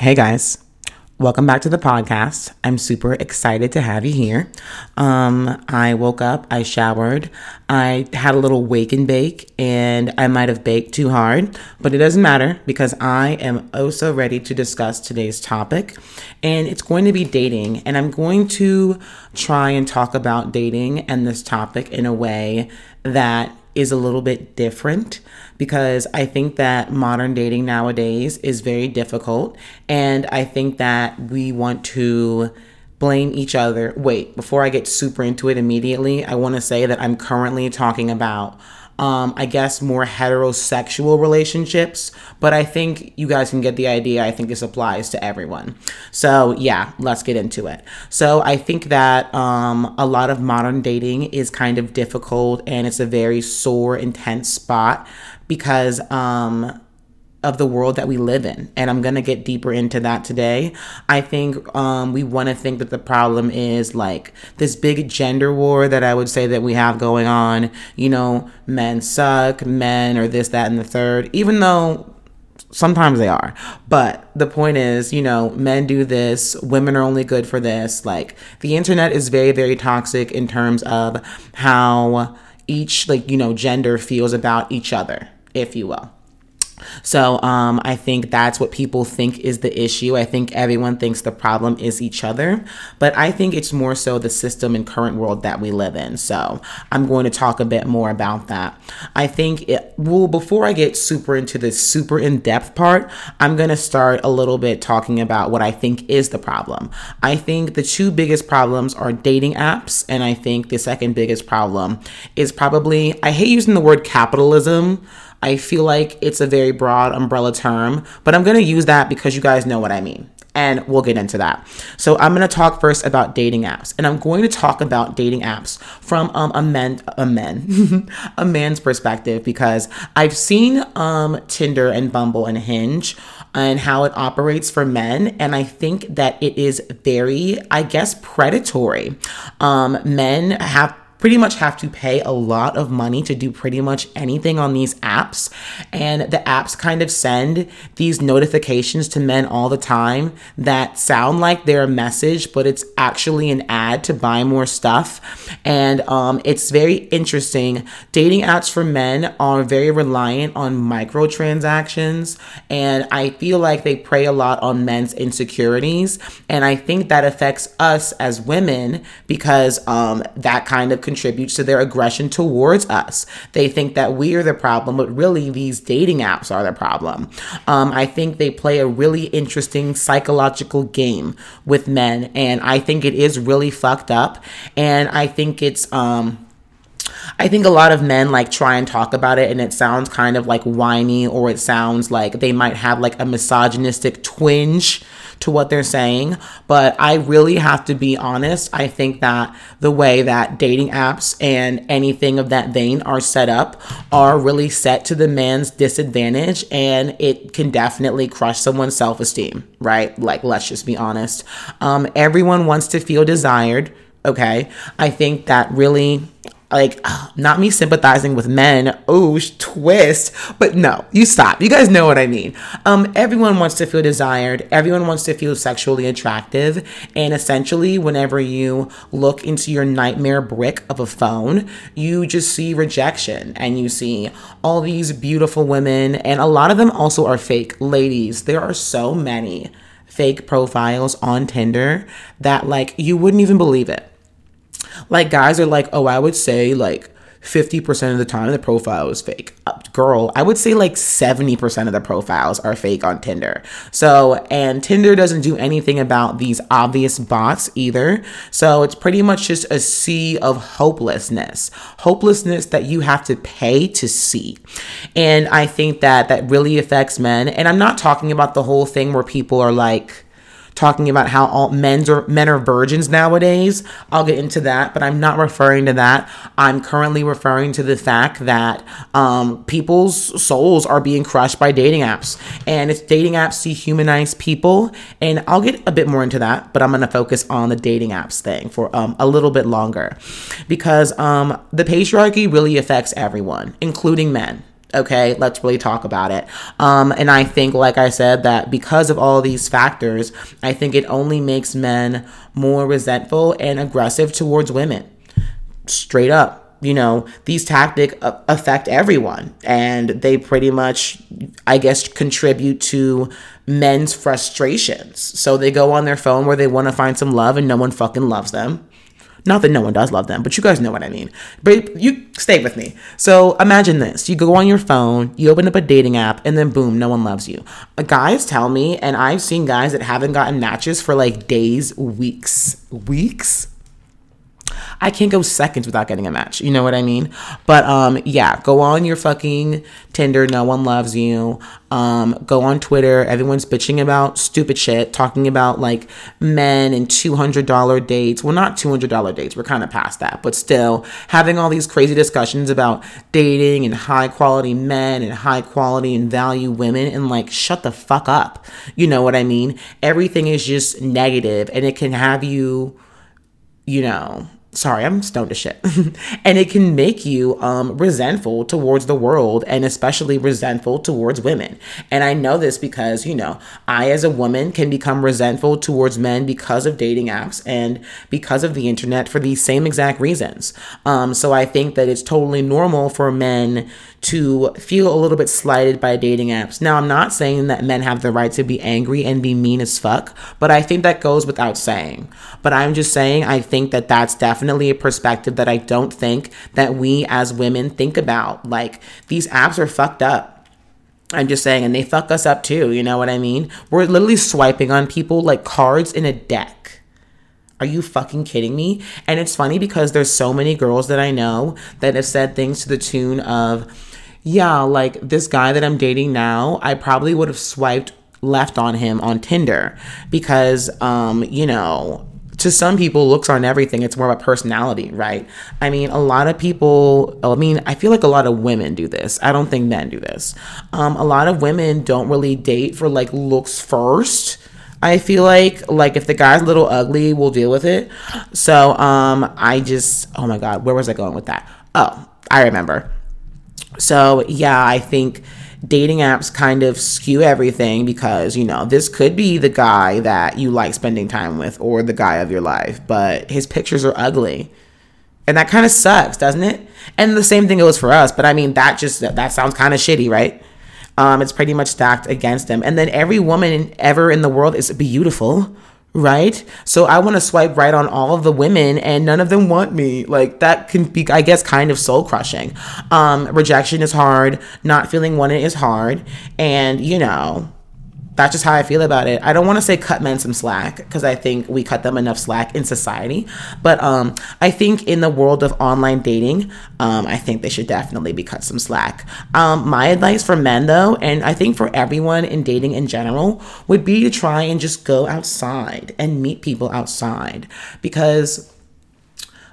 Hey guys, welcome back to the podcast. I'm super excited to have you here. Um, I woke up, I showered, I had a little wake and bake, and I might have baked too hard, but it doesn't matter because I am also ready to discuss today's topic, and it's going to be dating. And I'm going to try and talk about dating and this topic in a way that is a little bit different because I think that modern dating nowadays is very difficult. And I think that we want to blame each other. Wait, before I get super into it immediately, I want to say that I'm currently talking about um, I guess, more heterosexual relationships. But I think you guys can get the idea. I think this applies to everyone. So, yeah, let's get into it. So, I think that um, a lot of modern dating is kind of difficult and it's a very sore, intense spot because um, of the world that we live in. And I'm going to get deeper into that today. I think um, we want to think that the problem is like this big gender war that I would say that we have going on. You know, men suck, men or this, that, and the third, even though sometimes they are. But the point is, you know, men do this, women are only good for this. Like the internet is very, very toxic in terms of how each, like, you know, gender feels about each other, if you will. So um, I think that's what people think is the issue. I think everyone thinks the problem is each other, but I think it's more so the system and current world that we live in. So I'm going to talk a bit more about that. I think it, well, before I get super into the super in depth part, I'm going to start a little bit talking about what I think is the problem. I think the two biggest problems are dating apps, and I think the second biggest problem is probably, I hate using the word capitalism I feel like it's a very broad umbrella term, but I'm going to use that because you guys know what I mean. And we'll get into that. So I'm going to talk first about dating apps, and I'm going to talk about dating apps from um, a man, a a man's perspective because I've seen um, Tinder and Bumble and Hinge and how it operates for men. And I think that it is very, I guess, predatory. Um, men have pretty much have to pay a lot of money to do pretty much anything on these apps. And the apps kind of send these notifications to men all the time that sound like they're a message, but it's actually an ad to buy more stuff. And um, it's very interesting. Dating apps for men are very reliant on microtransactions. And I feel like they prey a lot on men's insecurities. And I think that affects us as women because um, that kind of contributes to their aggression towards us. They think that we are the problem, but really these dating apps are the problem. Um, I think they play a really interesting psychological game with men, and I think it is really fucked up. And I think it's, um, I think a lot of men like try and talk about it and it sounds kind of like whiny or it sounds like they might have like a misogynistic twinge to what they're saying. But I really have to be honest. I think that the way that dating apps and anything of that vein are set up are really set to the man's disadvantage and it can definitely crush someone's self esteem, right? Like, let's just be honest. Um, everyone wants to feel desired. Okay. I think that really like not me sympathizing with men. Oh twist. But no you stop. You guys know what i mean. Um everyone wants to feel desired. Everyone wants to feel sexually attractive. And essentially whenever you look into your nightmare brick of a phone you just see rejection. And you see all these beautiful women. And a lot of them also are fake ladies. There are so many fake profiles on tinder that like you wouldn't even believe it like guys are like, oh, I would say like 50% of the time the profile is fake. Uh, girl, I would say like 70% of the profiles are fake on Tinder. So, and Tinder doesn't do anything about these obvious bots either. So, it's pretty much just a sea of hopelessness. Hopelessness that you have to pay to see. And I think that that really affects men. And I'm not talking about the whole thing where people are like, talking about how all men's men are virgins nowadays. I'll get into that, but I'm not referring to that. I'm currently referring to the fact that um, people's souls are being crushed by dating apps, and it's dating apps dehumanize people. And I'll get a bit more into that, but I'm gonna focus on the dating apps thing for um, a little bit longer because um, the patriarchy really affects everyone, including men Okay, let's really talk about it. Um, and I think, like I said, that because of all these factors, I think it only makes men more resentful and aggressive towards women. Straight up you know these tactics affect everyone and they pretty much i guess contribute to men's frustrations so they go on their phone where they want to find some love and no one fucking loves them not that no one does love them, but you guys know what I mean. But you stay with me. So imagine this you go on your phone, you open up a dating app, and then boom, no one loves you. Uh, guys tell me, and I've seen guys that haven't gotten matches for like days, weeks, weeks I can't go seconds without getting a match. You know what I mean? But um, yeah, go on your fucking Tinder. No one loves you. Um, go on Twitter. Everyone's bitching about stupid shit, talking about like men and two hundred dollar dates. Well, not two hundred dollar dates. We're kind of past that, but still having all these crazy discussions about dating and high quality men and high quality and value women. And like, shut the fuck up. You know what I mean? Everything is just negative, and it can have you, you know sorry, I'm stoned to shit. and it can make you um, resentful towards the world and especially resentful towards women. And I know this because, you know, I as a woman can become resentful towards men because of dating apps and because of the internet for these same exact reasons. Um, so I think that it's totally normal for men to feel a little bit slighted by dating apps. Now, I'm not saying that men have the right to be angry and be mean as fuck, but I think that goes without saying. But I'm just saying, I think that that's definitely a perspective that I don't think that we as women think about. Like, these apps are fucked up. I'm just saying, and they fuck us up too, you know what I mean? We're literally swiping on people like cards in a deck. Are you fucking kidding me? And it's funny because there's so many girls that I know that have said things to the tune of, yeah, like this guy that I'm dating now, I probably would have swiped left on him on Tinder because, um, you know, to some people, looks aren't everything. It's more about personality, right? I mean, a lot of people, I mean, I feel like a lot of women do this. I don't think men do this. Um, a lot of women don't really date for like looks first. I feel like like if the guy's a little ugly, we'll deal with it. So um I just oh my god, where was I going with that? Oh, I remember. So, yeah, I think dating apps kind of skew everything because, you know, this could be the guy that you like spending time with or the guy of your life, but his pictures are ugly. And that kind of sucks, doesn't it? And the same thing goes for us, but I mean, that just, that sounds kind of shitty, right? Um, it's pretty much stacked against them. And then every woman ever in the world is beautiful right? So I want to swipe right on all of the women and none of them want me. Like that can be I guess kind of soul crushing. Um rejection is hard, not feeling wanted is hard, and you know, that's just how I feel about it. I don't want to say cut men some slack because I think we cut them enough slack in society. But um, I think in the world of online dating, um, I think they should definitely be cut some slack. Um, my advice for men, though, and I think for everyone in dating in general, would be to try and just go outside and meet people outside because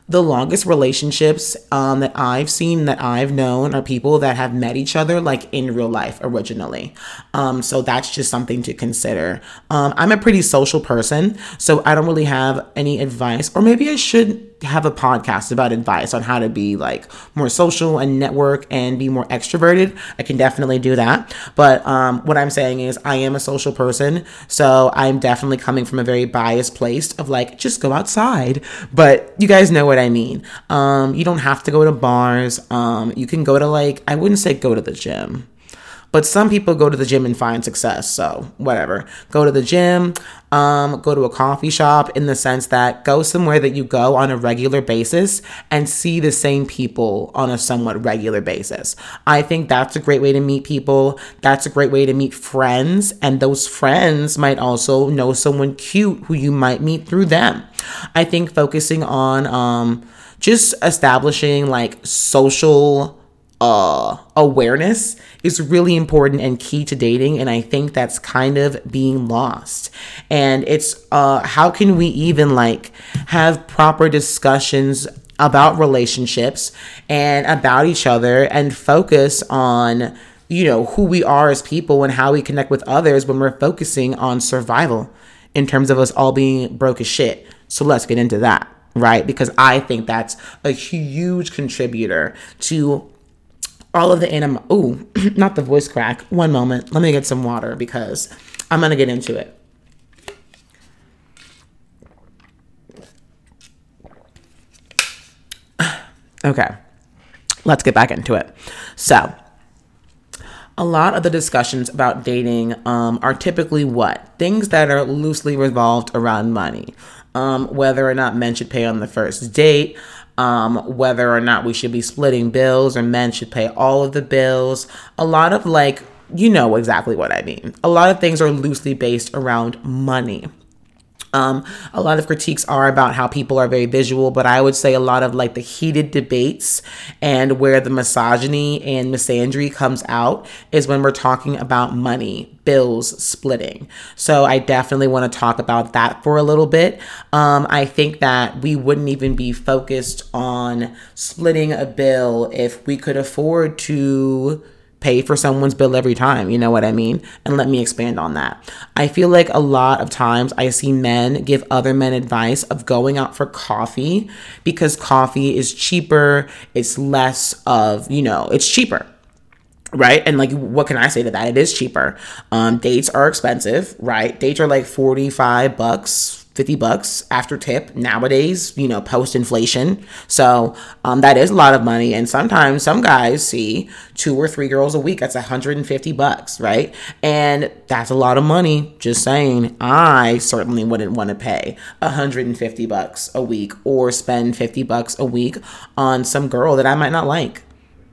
the longest relationships um, that I've seen that I've known are people that have met each other like in real life originally. Um, so that's just something to consider. Um, I'm a pretty social person, so I don't really have any advice, or maybe I should have a podcast about advice on how to be like more social and network and be more extroverted, I can definitely do that. But um, what I'm saying is, I am a social person, so I'm definitely coming from a very biased place of like, just go outside. But you guys know what I mean. Um, you don't have to go to bars. Um, you can go to like, I wouldn't say go to the gym but some people go to the gym and find success. So whatever. Go to the gym, um, go to a coffee shop in the sense that go somewhere that you go on a regular basis and see the same people on a somewhat regular basis. I think that's a great way to meet people. That's a great way to meet friends. And those friends might also know someone cute who you might meet through them. I think focusing on um, just establishing like social uh, awareness is really important and key to dating. And I think that's kind of being lost. And it's uh, how can we even like have proper discussions about relationships and about each other and focus on you know who we are as people and how we connect with others when we're focusing on survival in terms of us all being broke as shit so let's get into that right because i think that's a huge contributor to all of the anim. Ooh, not the voice crack. One moment. Let me get some water because I'm gonna get into it. Okay, let's get back into it. So, a lot of the discussions about dating um, are typically what? Things that are loosely revolved around money. Um, whether or not men should pay on the first date, um, whether or not we should be splitting bills or men should pay all of the bills. A lot of like, you know exactly what I mean. A lot of things are loosely based around money. Um, a lot of critiques are about how people are very visual, but I would say a lot of like the heated debates and where the misogyny and misandry comes out is when we're talking about money, bills, splitting. So I definitely want to talk about that for a little bit. Um, I think that we wouldn't even be focused on splitting a bill if we could afford to pay for someone's bill every time. You know what I mean? And let me expand on that. I feel like a lot of times I see men give other men advice of going out for coffee because coffee is cheaper, it's less of, you know, it's cheaper right and like what can i say to that it is cheaper um dates are expensive right dates are like 45 bucks 50 bucks after tip nowadays, you know, post inflation. So um, that is a lot of money. And sometimes some guys see two or three girls a week. That's 150 bucks, right? And that's a lot of money. Just saying, I certainly wouldn't want to pay 150 bucks a week or spend 50 bucks a week on some girl that I might not like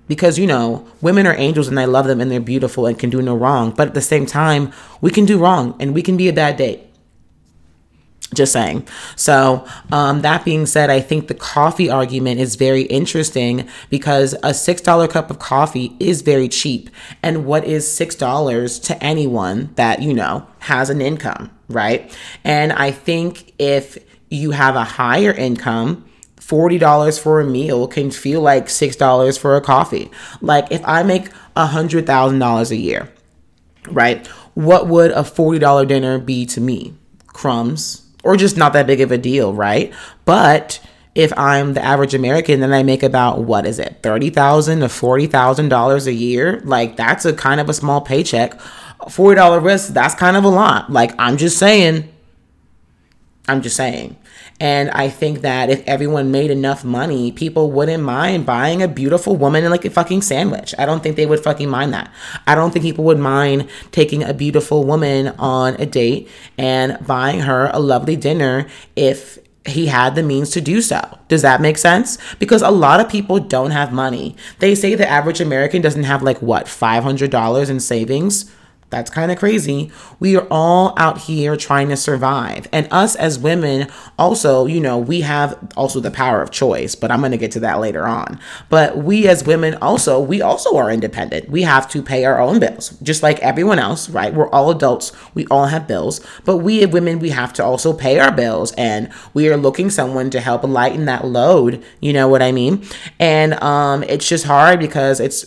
because you know women are angels and i love them and they're beautiful and can do no wrong but at the same time we can do wrong and we can be a bad date just saying. So, um, that being said, I think the coffee argument is very interesting because a $6 cup of coffee is very cheap. And what is $6 to anyone that, you know, has an income, right? And I think if you have a higher income, $40 for a meal can feel like $6 for a coffee. Like if I make $100,000 a year, right? What would a $40 dinner be to me? Crumbs, or just not that big of a deal, right? But if I'm the average American, then I make about what is it, thirty thousand to forty thousand dollars a year. Like that's a kind of a small paycheck. Forty dollar risk, that's kind of a lot. Like I'm just saying. I'm just saying. And I think that if everyone made enough money, people wouldn't mind buying a beautiful woman in like a fucking sandwich. I don't think they would fucking mind that. I don't think people would mind taking a beautiful woman on a date and buying her a lovely dinner if he had the means to do so. Does that make sense? Because a lot of people don't have money. They say the average American doesn't have like what, $500 in savings? That's kind of crazy. We are all out here trying to survive. And us as women, also, you know, we have also the power of choice, but I'm going to get to that later on. But we as women also, we also are independent. We have to pay our own bills, just like everyone else, right? We're all adults. We all have bills. But we as women, we have to also pay our bills. And we are looking someone to help lighten that load. You know what I mean? And um, it's just hard because it's,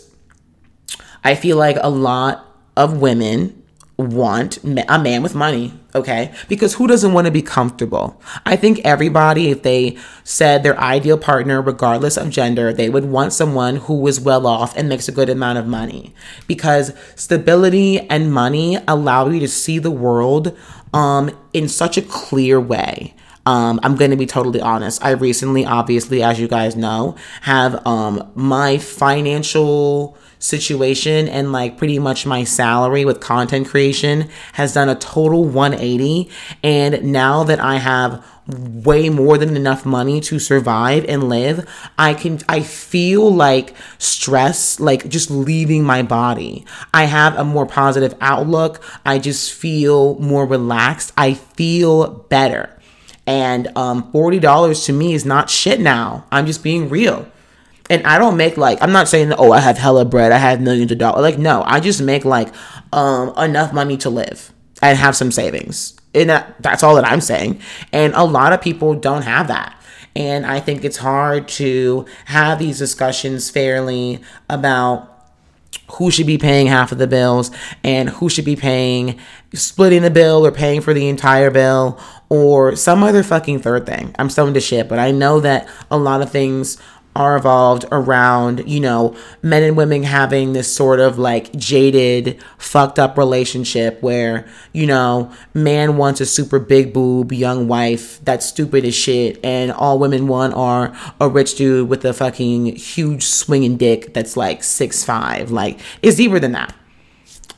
I feel like a lot of women want a man with money, okay? Because who doesn't want to be comfortable? I think everybody, if they said their ideal partner, regardless of gender, they would want someone who is well off and makes a good amount of money. Because stability and money allow you to see the world um, in such a clear way. Um, I'm going to be totally honest. I recently, obviously, as you guys know, have um, my financial situation and like pretty much my salary with content creation has done a total 180. And now that I have way more than enough money to survive and live, I can, I feel like stress, like just leaving my body. I have a more positive outlook. I just feel more relaxed. I feel better. And um, $40 to me is not shit now. I'm just being real and I don't make like I'm not saying oh I have hella bread I have millions of dollars like no I just make like um enough money to live and have some savings. And that, that's all that I'm saying. And a lot of people don't have that. And I think it's hard to have these discussions fairly about who should be paying half of the bills and who should be paying splitting the bill or paying for the entire bill or some other fucking third thing. I'm starting to shit, but I know that a lot of things are evolved around, you know, men and women having this sort of like jaded, fucked up relationship where, you know, man wants a super big boob young wife that's stupid as shit, and all women want are a rich dude with a fucking huge swinging dick that's like six five. Like, it's deeper than that.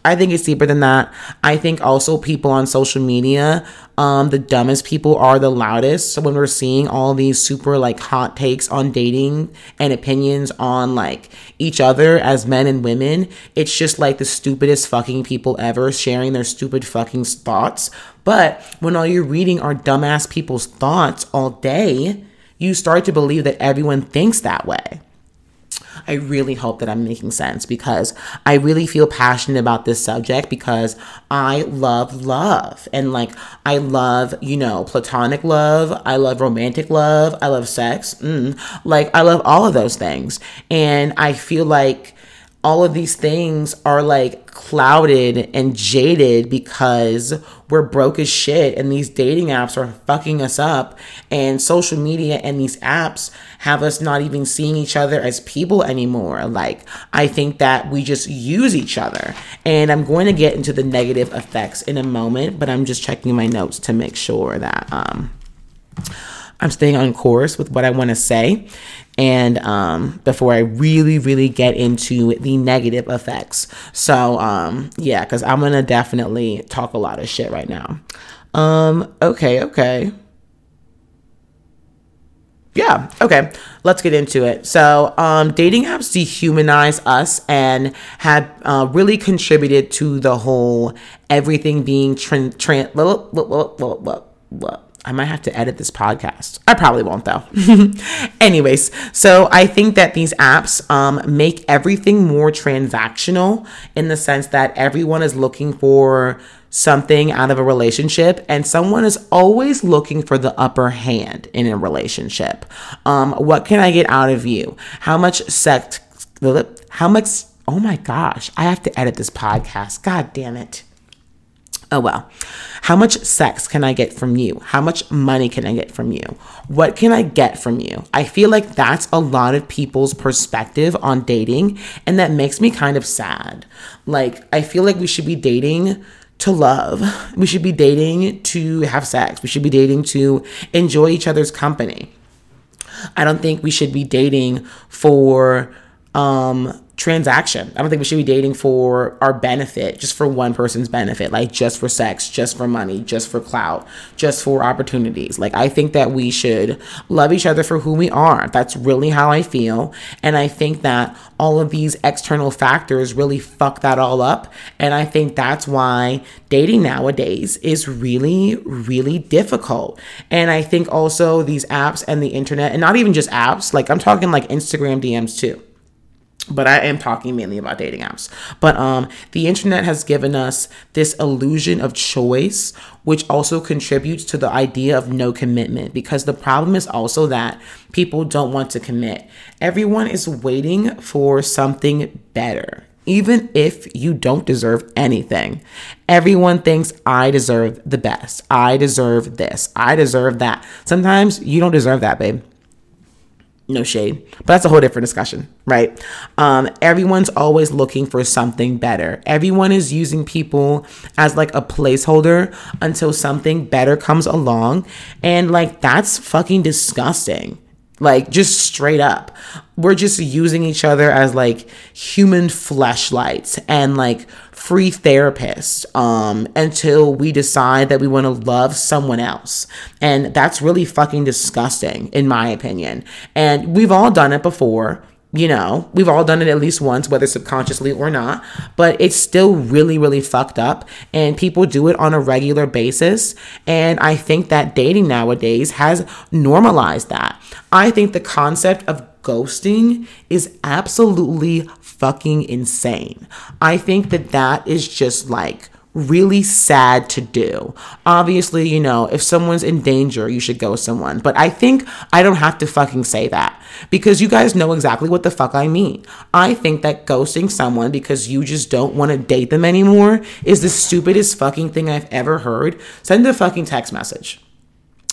I think it's deeper than that. I think also people on social media, um, the dumbest people are the loudest. So when we're seeing all these super like hot takes on dating and opinions on like each other as men and women, it's just like the stupidest fucking people ever sharing their stupid fucking thoughts. But when all you're reading are dumbass people's thoughts all day, you start to believe that everyone thinks that way. I really hope that I'm making sense because I really feel passionate about this subject because I love love and like I love, you know, platonic love, I love romantic love, I love sex. Mm, like I love all of those things. And I feel like all of these things are like clouded and jaded because we're broke as shit and these dating apps are fucking us up. And social media and these apps have us not even seeing each other as people anymore. Like i think that we just use each other. And i'm going to get into the negative effects in a moment but i'm just checking my notes to make sure that um i'm staying on course with what i want to say and um, before I really, really get into the negative effects. So, um, yeah, because I'm gonna definitely talk a lot of shit right now. Um, okay, okay. Yeah, okay. Let's get into it. So, um, dating apps dehumanize us and have uh, really contributed to the whole everything being trans. Tran- I might have to edit this podcast. I probably won't though. Anyways, so I think that these apps um, make everything more transactional in the sense that everyone is looking for something out of a relationship and someone is always looking for the upper hand in a relationship. Um, what can I get out of you? How much sex? How much? Oh my gosh! I have to edit this podcast. God damn it. Oh well. How much sex can I get from you? How much money can I get from you? What can I get from you? I feel like that's a lot of people's perspective on dating, and that makes me kind of sad. Like, I feel like we should be dating to love. We should be dating to have sex. We should be dating to enjoy each other's company. I don't think we should be dating for um transaction. I don't think we should be dating for our benefit, just for one person's benefit, like just for sex, just for money, just for clout, just for opportunities. Like, I think that we should love each other for who we are. That's really how I feel. And I think that all of these external factors really fuck that all up. And I think that's why dating nowadays is really, really difficult. And I think also these apps and the internet, and not even just apps, like I'm talking like Instagram DMs too but I am talking mainly about dating apps. But um, the internet has given us this illusion of choice, which also contributes to the idea of no commitment. Because the problem is also that people don't want to commit. Everyone is waiting for something better. Even if you don't deserve anything, everyone thinks I deserve the best. I deserve this. I deserve that. Sometimes you don't deserve that, babe no shade but that's a whole different discussion right? Um, everyone's always looking for something better. Everyone is using people as like a placeholder until something better comes along and like that's fucking disgusting. Like just straight up. We're just using each other as like human fleshlights and like free therapists um, until we decide that we want to love someone else. And that's really fucking disgusting, in my opinion. And we've all done it before. You know, we've all done it at least once, whether subconsciously or not, but it's still really, really fucked up. And people do it on a regular basis. And I think that dating nowadays has normalized that. I think the concept of ghosting is absolutely fucking insane. I think that that is just like really sad to do. Obviously, you know, if someone's in danger, you should go someone. But I think I don't have to fucking say that because you guys know exactly what the fuck I mean. I think that ghosting someone because you just don't want to date them anymore is the stupidest fucking thing I've ever heard. Send a fucking text message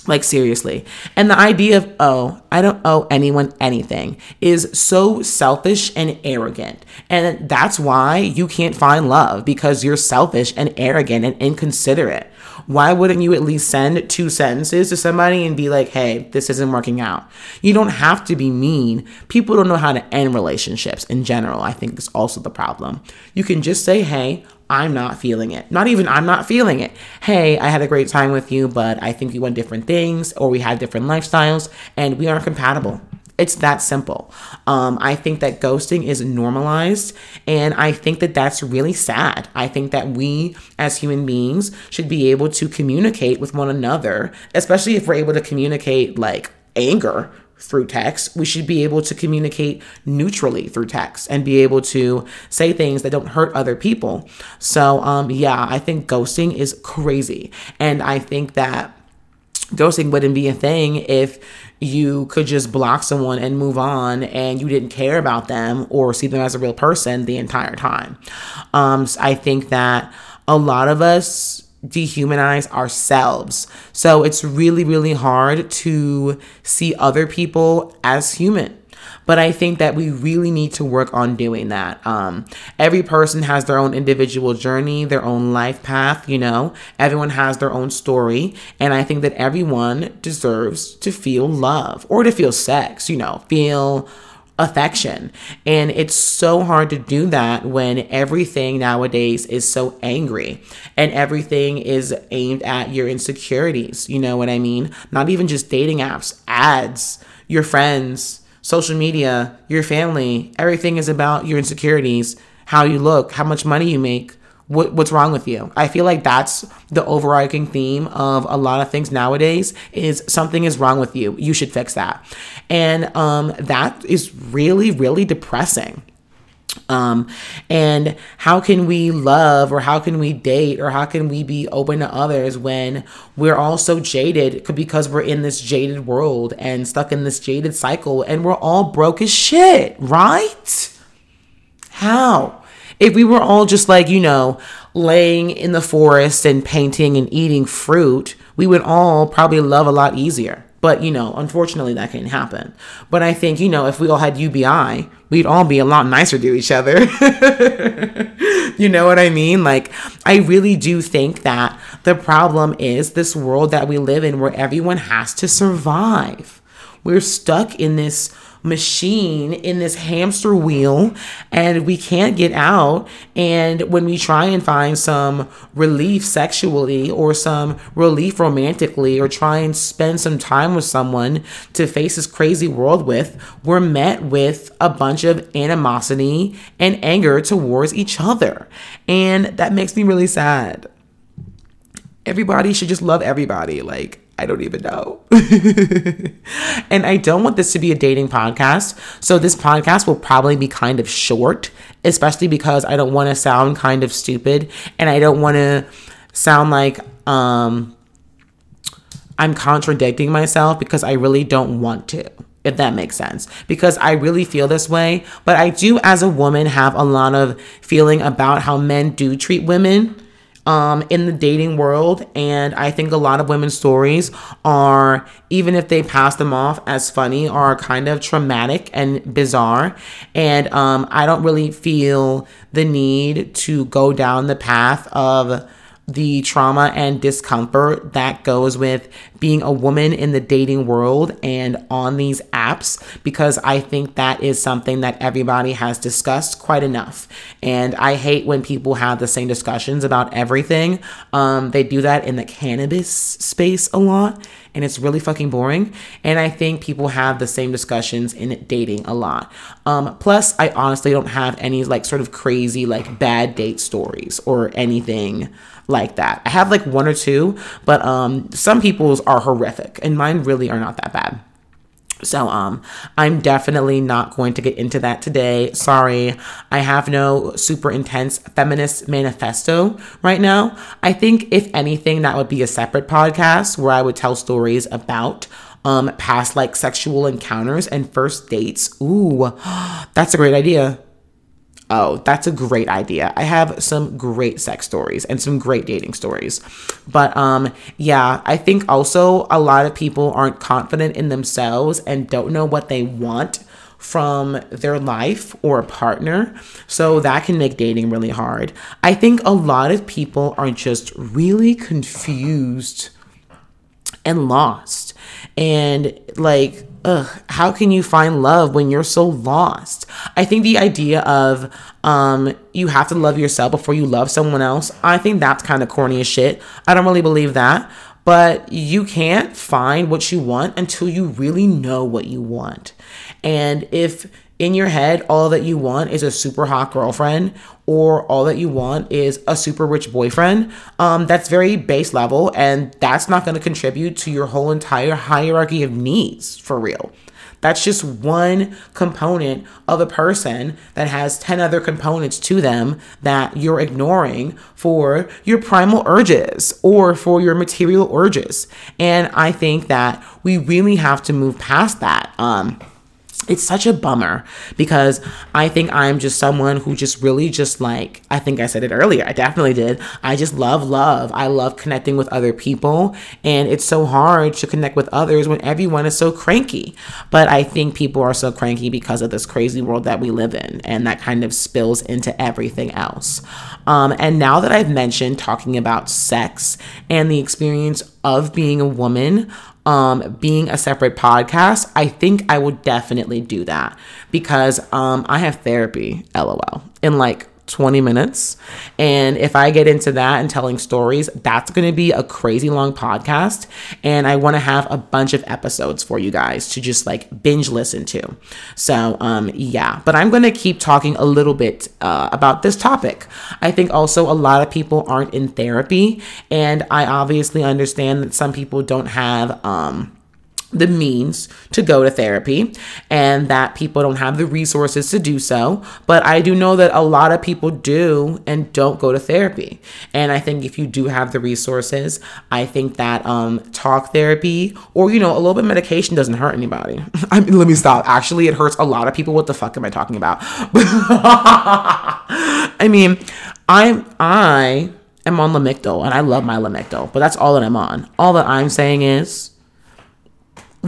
Like, seriously. And the idea of, oh, I don't owe anyone anything is so selfish and arrogant. And that's why you can't find love because you're selfish and arrogant and inconsiderate. Why wouldn't you at least send two sentences to somebody and be like, hey, this isn't working out? You don't have to be mean. People don't know how to end relationships in general, I think is also the problem. You can just say, hey, I'm not feeling it. Not even I'm not feeling it. Hey, I had a great time with you, but I think we want different things or we have different lifestyles and we aren't compatible. It's that simple. Um, I think that ghosting is normalized, and I think that that's really sad. I think that we as human beings should be able to communicate with one another, especially if we're able to communicate like anger through text. We should be able to communicate neutrally through text and be able to say things that don't hurt other people. So, um, yeah, I think ghosting is crazy. And I think that ghosting wouldn't be a thing if you could just block someone and move on and you didn't care about them or see them as a real person the entire time. Um, so I think that a lot of us dehumanize ourselves. So it's really, really hard to see other people as human. But I think that we really need to work on doing that. Um, every person has their own individual journey, their own life path, you know, everyone has their own story. And I think that everyone deserves to feel love or to feel sex, you know, feel affection. And it's so hard to do that when everything nowadays is so angry and everything is aimed at your insecurities. You know what I mean? Not even just dating apps, ads, your friends, social media, your family. Everything is about your insecurities, how you look, how much money you make what, what's wrong with you. I feel like that's the overarching theme of a lot of things nowadays is something is wrong with you. You should fix that. And um, that is really really depressing. Um, and how can we love or how can we date or how can we be open to others when we're all so jaded because we're in this jaded world and stuck in this jaded cycle and we're all broke as shit right? How if we were all just like, you know, laying in the forest and painting and eating fruit, we would all probably love a lot easier. But, you know, unfortunately, that can't happen. But I think, you know, if we all had UBI, we'd all be a lot nicer to each other. you know what I mean? Like, I really do think that the problem is this world that we live in where everyone has to survive. We're stuck in this machine in this hamster wheel and we can't get out. And when we try and find some relief sexually or some relief romantically or try and spend some time with someone to face this crazy world with, we're met with a bunch of animosity and anger towards each other. And that makes me really sad. Everybody should just love everybody. Like, I don't even know. and I don't want this to be a dating podcast. So this podcast will probably be kind of short, especially because I don't want to sound kind of stupid and I don't want to sound like um I'm contradicting myself because I really don't want to. If that makes sense, because I really feel this way, but I do, as a woman, have a lot of feeling about how men do treat women um, in the dating world. And I think a lot of women's stories are, even if they pass them off as funny, are kind of traumatic and bizarre. And um, I don't really feel the need to go down the path of the trauma and discomfort that goes with being a woman in the dating world and on these apps because I think that is something that everybody has discussed quite enough. And I hate when people have the same discussions about everything. Um, they do that in the cannabis space a lot and it's really fucking boring. And I think people have the same discussions in dating a lot. Um, plus, I honestly don't have any like sort of crazy like bad date stories or anything like that. I have like one or two, but um, some people's are horrific, and mine really are not that bad. So um I'm definitely not going to get into that today. Sorry. I have no super intense feminist manifesto right now. I think if anything that would be a separate podcast where I would tell stories about um past like sexual encounters and first dates. Ooh, that's a great idea. Oh, that's a great idea. I have some great sex stories and some great dating stories. But um yeah, I think also a lot of people aren't confident in themselves and don't know what they want from their life or a partner. So that can make dating really hard. I think a lot of people are just really confused and lost. And like, ugh, how can you find love when you're so lost? I think the idea of um, you have to love yourself before you love someone else, I think that's kind of corny as shit. I don't really believe that. But you can't find what you want until you really know what you want. And if in your head all that you want is a super hot girlfriend or all that you want is a super rich boyfriend um, that's very base level and that's not going to contribute to your whole entire hierarchy of needs for real. That's just one component of a person that has 10 other components to them that you're ignoring for your primal urges or for your material urges. And i think that we really have to move past that um, it's such a bummer because I think I'm just someone who just really just like I think I said it earlier. I definitely did. I just love love. I love connecting with other people and it's so hard to connect with others when everyone is so cranky. But I think people are so cranky because of this crazy world that we live in and that kind of spills into everything else. Um, and now that I've mentioned talking about sex and the experience of being a woman, um, being a separate podcast, I think I would definitely do that because um, I have therapy, lol, in like 20 minutes. And if I get into that and telling stories, that's going to be a crazy long podcast. And I want to have a bunch of episodes for you guys to just like binge listen to. So, um, yeah, but I'm going to keep talking a little bit uh, about this topic. I think also a lot of people aren't in therapy. And I obviously understand that some people don't have, um, the means to go to therapy and that people don't have the resources to do so. But I do know that a lot of people do and don't go to therapy. And I think if you do have the resources, I think that um, talk therapy or, you know, a little bit of medication doesn't hurt anybody. I mean, let me stop. Actually, it hurts a lot of people. What the fuck am I talking about? I mean, I'm, I am on Lamictal and I love my Lamictal, but that's all that I'm on. All that I'm saying is,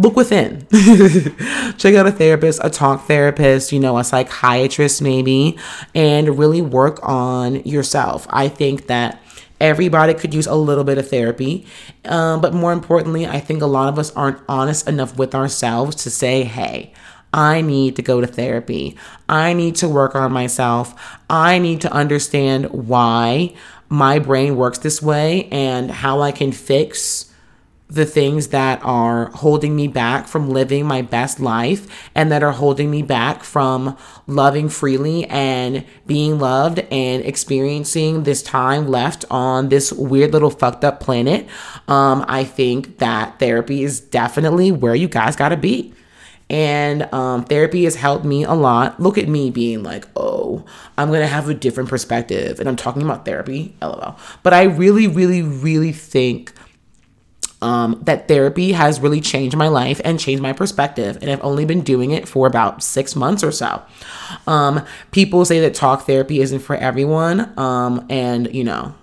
look within. Check out a therapist, a talk therapist, you know, a psychiatrist maybe, and really work on yourself. I think that everybody could use a little bit of therapy. Um, but more importantly, I think a lot of us aren't honest enough with ourselves to say, hey, I need to go to therapy. I need to work on myself. I need to understand why my brain works this way and how I can fix the things that are holding me back from living my best life and that are holding me back from loving freely and being loved and experiencing this time left on this weird little fucked up planet. Um, I think that therapy is definitely where you guys gotta be. And um, therapy has helped me a lot. Look at me being like, oh, I'm gonna have a different perspective. And I'm talking about therapy, lol. But I really, really, really think um, that therapy has really changed my life and changed my perspective. And I've only been doing it for about six months or so. Um, people say that talk therapy isn't for everyone. Um, and, you know,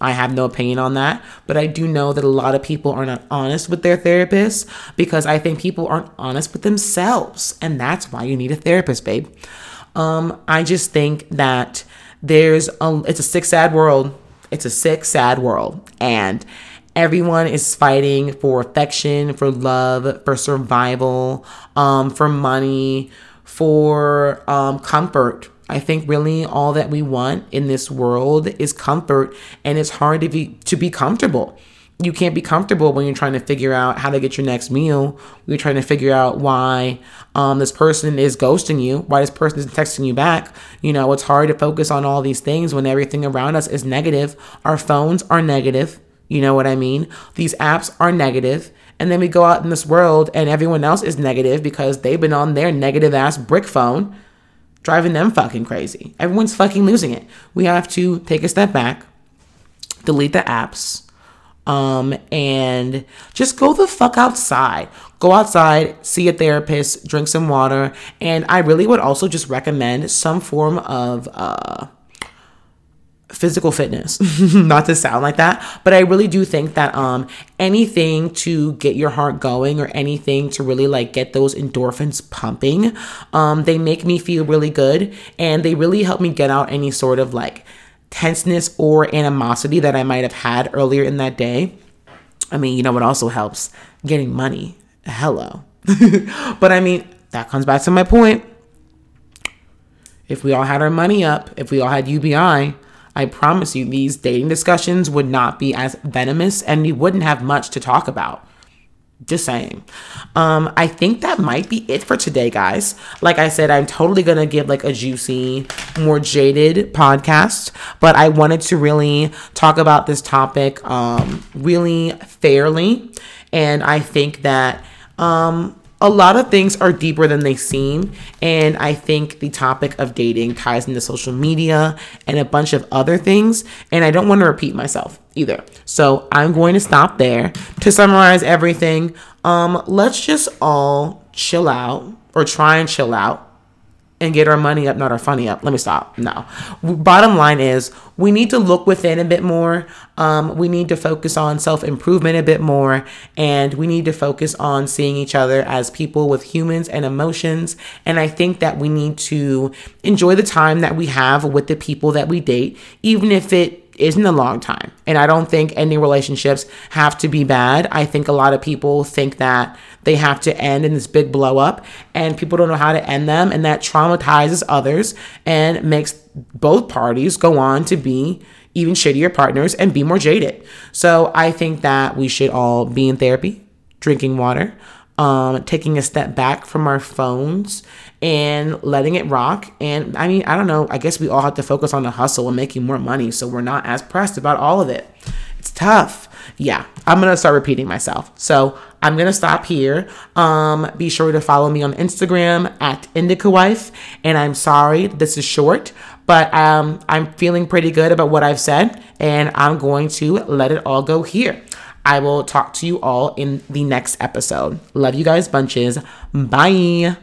I have no opinion on that, but I do know that a lot of people are not honest with their therapists because I think people aren't honest with themselves. And that's why you need a therapist, babe. Um, I just think that there's a, it's a sick, sad world. It's a sick, sad world. And everyone is fighting for affection, for love, for survival, um, for money, for um, comfort. I think really all that we want in this world is comfort, and it's hard to be to be comfortable. You can't be comfortable when you're trying to figure out how to get your next meal. You're trying to figure out why um, this person is ghosting you, why this person isn't texting you back. You know, it's hard to focus on all these things when everything around us is negative. Our phones are negative you know what I mean? These apps are negative, and then we go out in this world and everyone else is negative because they've been on their negative ass brick phone, driving them fucking crazy. Everyone's fucking losing it. We have to take a step back, delete the apps, Um, and just go the fuck outside. Go outside, see a therapist, drink some water, and I really would also just recommend some form of uh physical fitness. Not to sound like that but i really do think that um anything to get your heart going or anything to really like get those endorphins pumping um they make me feel really good and they really help me get out any sort of like tenseness or animosity that i might have had earlier in that day. I mean you know what also helps getting money. Hello. But i mean that comes back to my point. If we all had our money up if we all had ubi I promise you, these dating discussions would not be as venomous and we wouldn't have much to talk about. Just saying. Um, I think that might be it for today, guys. Like I said, I'm totally gonna give like a juicy, more jaded podcast, but I wanted to really talk about this topic um, really fairly. And I think that um, a lot of things are deeper than they seem. And I think the topic of dating ties into social media and a bunch of other things. And I don't want to repeat myself either. So I'm going to stop there. To summarize everything, um, let's just all chill out or try and chill out and get our money up, not our funny up. Let me stop. No. Bottom line is we need to look within a bit more. Um, we need to focus on self improvement a bit more. And we need to focus on seeing each other as people with humans and emotions. And I think that we need to enjoy the time that we have with the people that we date, even if it isn't a long time. And I don't think ending relationships have to be bad. I think a lot of people think that they have to end in this big blow up and people don't know how to end them and that traumatizes others and makes both parties go on to be even shittier partners and be more jaded. So I think that we should all be in therapy, drinking water, um, taking a step back from our phones and letting it rock. And I mean, I don't know, I guess we all have to focus on the hustle and making more money so we're not as pressed about all of it. It's tough. Yeah, I'm gonna start repeating myself. So I'm gonna stop here. Um, be sure to follow me on Instagram at Indica Wife. And I'm sorry this is short, but um, I'm feeling pretty good about what I've said, and I'm going to let it all go here. I will talk to you all in the next episode. Love you guys bunches. Bye.